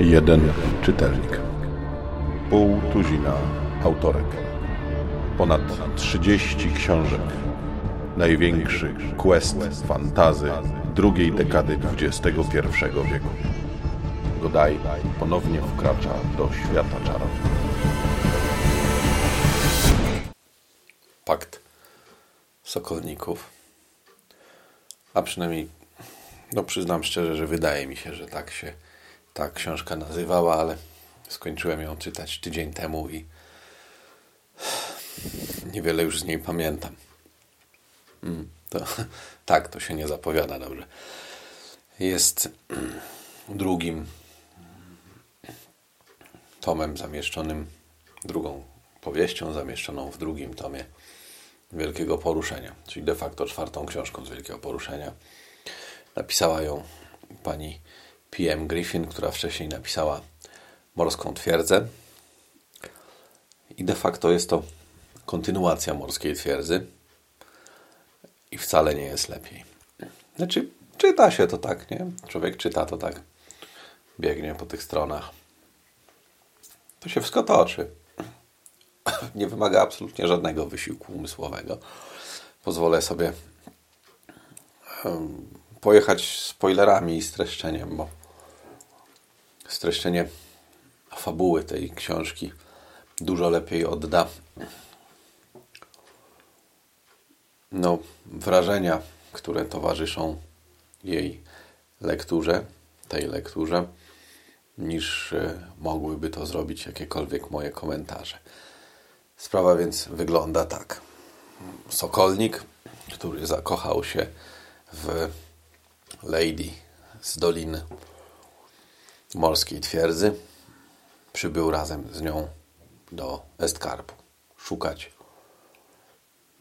Jeden czytelnik. Pół tuzina autorek. Ponad 30 książek. Największy quest fantazy drugiej dekady XXI wieku. Godaj ponownie wkracza do świata czarów. Pakt Sokolników. A przynajmniej, no przyznam szczerze, że wydaje mi się, że tak się ta książka nazywała, ale skończyłem ją czytać tydzień temu i niewiele już z niej pamiętam. Mm, to, tak, to się nie zapowiada dobrze. Jest drugim tomem zamieszczonym, drugą powieścią zamieszczoną w drugim tomie Wielkiego Poruszenia, czyli de facto czwartą książką z Wielkiego Poruszenia. Napisała ją pani P.M. Griffin, która wcześniej napisała Morską Twierdzę. I de facto jest to kontynuacja Morskiej Twierdzy. I wcale nie jest lepiej. Znaczy, czyta się to tak, nie? Człowiek czyta to tak. Biegnie po tych stronach. To się wszystko toczy. Nie wymaga absolutnie żadnego wysiłku umysłowego. Pozwolę sobie pojechać spoilerami i streszczeniem, bo streszczenie fabuły tej książki dużo lepiej odda no, wrażenia, które towarzyszą jej lekturze, tej lekturze, niż e, mogłyby to zrobić jakiekolwiek moje komentarze. Sprawa więc wygląda tak. Sokolnik, który zakochał się w Lady z Doliny morskiej twierdzy, przybył razem z nią do Estkarpu szukać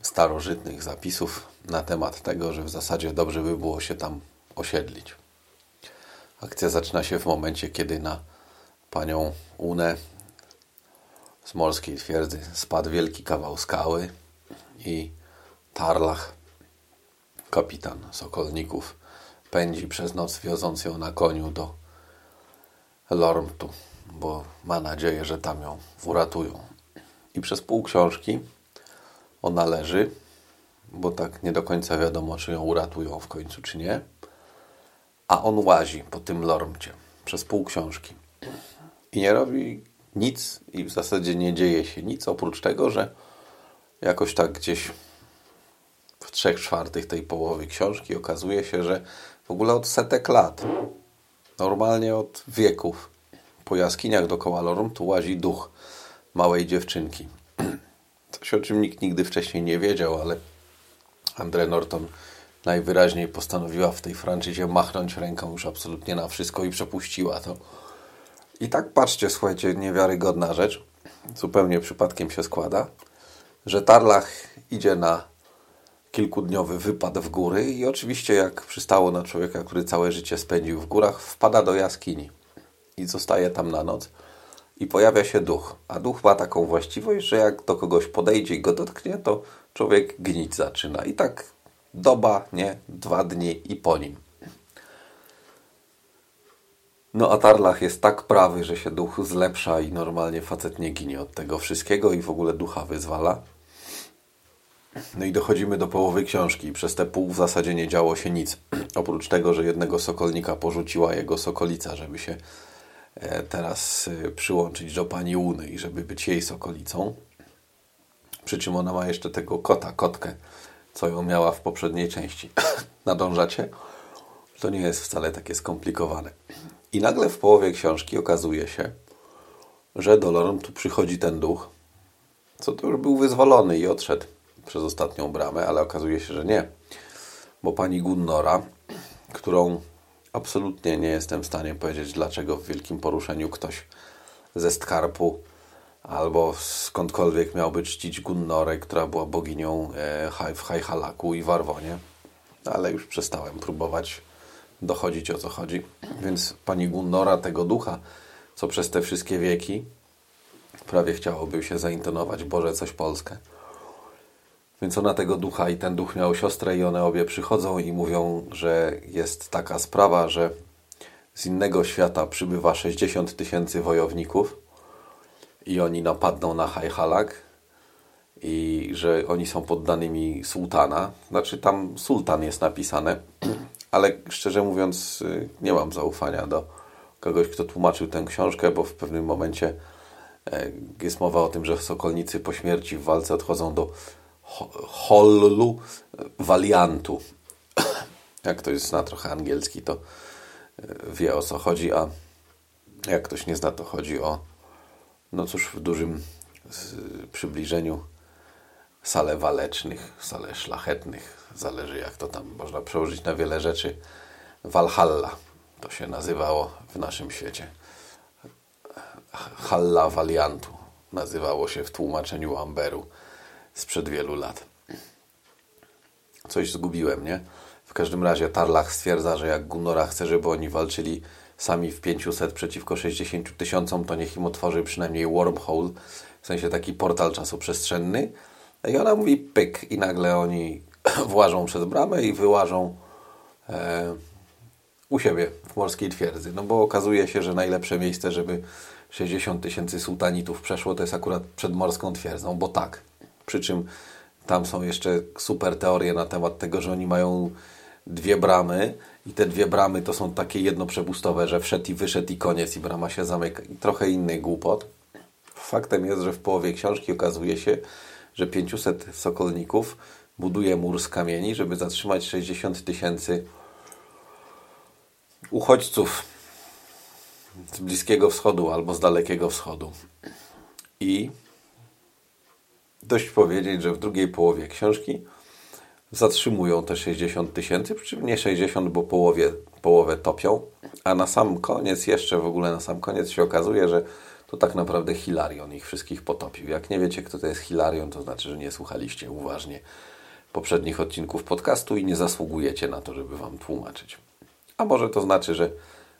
starożytnych zapisów na temat tego, że w zasadzie dobrze by było się tam osiedlić. Akcja zaczyna się w momencie, kiedy na panią Unę z morskiej twierdzy spadł wielki kawał skały i Tarlach, kapitan Sokolników, pędzi przez noc, wioząc ją na koniu do Lormtu, bo ma nadzieję, że tam ją uratują. I przez pół książki ona leży, bo tak nie do końca wiadomo, czy ją uratują w końcu, czy nie. A on łazi po tym Lormcie przez pół książki. I nie robi nic i w zasadzie nie dzieje się nic, oprócz tego, że jakoś tak gdzieś w trzech czwartych tej połowy książki okazuje się, że w ogóle od setek lat Normalnie od wieków po jaskiniach dookoła Lorum tu łazi duch małej dziewczynki. Coś, o czym nikt nigdy wcześniej nie wiedział, ale Andre Norton najwyraźniej postanowiła w tej franczyzie machnąć ręką już absolutnie na wszystko i przepuściła to. I tak patrzcie, słuchajcie, niewiarygodna rzecz, zupełnie przypadkiem się składa, że Tarlach idzie na kilkudniowy wypad w góry i oczywiście jak przystało na człowieka, który całe życie spędził w górach, wpada do jaskini i zostaje tam na noc i pojawia się duch. A duch ma taką właściwość, że jak do kogoś podejdzie i go dotknie, to człowiek gnić zaczyna. I tak doba, nie? Dwa dni i po nim. No a Tarlach jest tak prawy, że się duch zlepsza i normalnie facet nie ginie od tego wszystkiego i w ogóle ducha wyzwala. No i dochodzimy do połowy książki przez te pół w zasadzie nie działo się nic. Oprócz tego, że jednego sokolnika porzuciła jego sokolica, żeby się e, teraz e, przyłączyć do pani Łuny i żeby być jej sokolicą. Przy czym ona ma jeszcze tego kota, kotkę, co ją miała w poprzedniej części. Nadążacie? To nie jest wcale takie skomplikowane. I nagle w połowie książki okazuje się, że do tu przychodzi ten duch, co to już był wyzwolony i odszedł przez ostatnią bramę, ale okazuje się, że nie. Bo pani Gunnora, którą absolutnie nie jestem w stanie powiedzieć, dlaczego w wielkim poruszeniu ktoś ze Skarpu albo skądkolwiek miałby czcić Gunnorę, która była boginią e, w Hajhalaku i Warwonie. Ale już przestałem próbować dochodzić o co chodzi. Więc pani Gunnora, tego ducha, co przez te wszystkie wieki prawie chciałoby się zaintonować Boże coś Polskę więc ona tego ducha i ten duch miał siostrę i one obie przychodzą i mówią, że jest taka sprawa, że z innego świata przybywa 60 tysięcy wojowników i oni napadną na Hajhalak i że oni są poddanymi sułtana. Znaczy tam sultan jest napisane, ale szczerze mówiąc y, nie mam zaufania do kogoś, kto tłumaczył tę książkę, bo w pewnym momencie e, jest mowa o tym, że sokolnicy po śmierci w walce odchodzą do hollu waliantu. Jak ktoś zna trochę angielski, to e, wie o co chodzi, a jak ktoś nie zna, to chodzi o no cóż, w dużym przybliżeniu sale walecznych, sale szlachetnych, zależy jak to tam można przełożyć na wiele rzeczy. Valhalla to się nazywało w naszym świecie. Halla Valiantu nazywało się w tłumaczeniu Amberu sprzed wielu lat. Coś zgubiłem, nie? W każdym razie Tarlach stwierdza, że jak Gunora chce, żeby oni walczyli sami w 500 przeciwko 60 tysiącom, to niech im otworzy przynajmniej wormhole, w sensie taki portal czasoprzestrzenny. I ona mówi pyk i nagle oni włażą przez bramę i wyłażą e, u siebie w morskiej twierdzy. No bo okazuje się, że najlepsze miejsce, żeby 60 tysięcy sułtanitów przeszło, to jest akurat przed morską twierdzą, bo tak. Przy czym tam są jeszcze super teorie na temat tego, że oni mają dwie bramy i te dwie bramy to są takie jednoprzepustowe, że wszedł i wyszedł i koniec i brama się zamyka i trochę inny głupot. Faktem jest, że w połowie książki okazuje się, że 500 sokolników buduje mur z kamieni, żeby zatrzymać 60 tysięcy uchodźców z Bliskiego Wschodu albo z Dalekiego Wschodu. I dość powiedzieć, że w drugiej połowie książki zatrzymują te 60 tysięcy, przy czym nie 60, bo połowie, połowę topią, a na sam koniec, jeszcze w ogóle na sam koniec się okazuje, że to tak naprawdę Hilarion ich wszystkich potopił. Jak nie wiecie, kto to jest Hilarion, to znaczy, że nie słuchaliście uważnie poprzednich odcinków podcastu i nie zasługujecie na to, żeby Wam tłumaczyć. A może to znaczy, że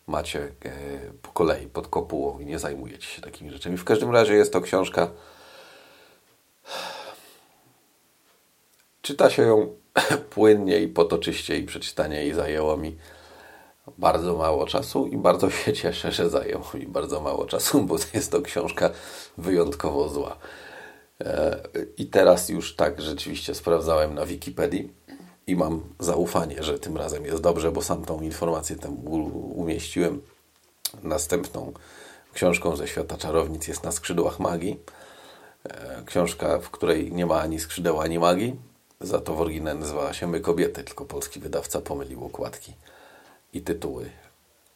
macie e, po kolei pod kopułą i nie zajmujecie się takimi rzeczami. W każdym razie jest to książka. Czyta się ją płynnie i potoczyście i przeczytanie jej zajęło mi bardzo mało czasu i bardzo się cieszę, że zajęło mi bardzo mało czasu, bo jest to książka wyjątkowo zła. E, I teraz już tak rzeczywiście sprawdzałem na Wikipedii i mam zaufanie, że tym razem jest dobrze, bo sam tą informację tam umieściłem. Następną książką ze świata czarownic jest Na skrzydłach magii. E, książka, w której nie ma ani skrzydeł, ani magii. Za to w oryginale nazywała się My Kobiety, tylko polski wydawca pomylił okładki i tytuły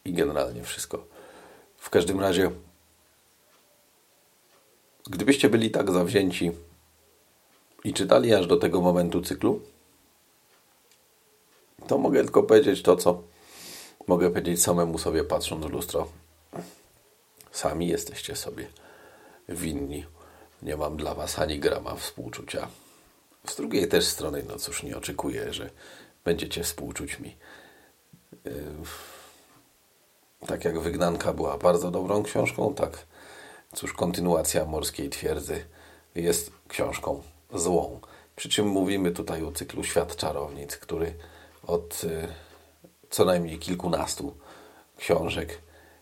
i generalnie wszystko. W każdym razie, gdybyście byli tak zawzięci i czytali aż do tego momentu cyklu, to mogę tylko powiedzieć to, co mogę powiedzieć samemu sobie patrząc w lustro. Sami jesteście sobie winni. Nie mam dla Was ani grama współczucia. Z drugiej też strony, no cóż, nie oczekuję, że będziecie współczuć mi. Yy, tak jak Wygnanka była bardzo dobrą książką, tak cóż, kontynuacja Morskiej Twierdzy jest książką złą. Przy czym mówimy tutaj o cyklu Świat Czarownic, który od yy, co najmniej kilkunastu książek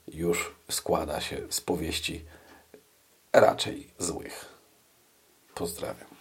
już składa się z powieści raczej złych. Pozdrawiam.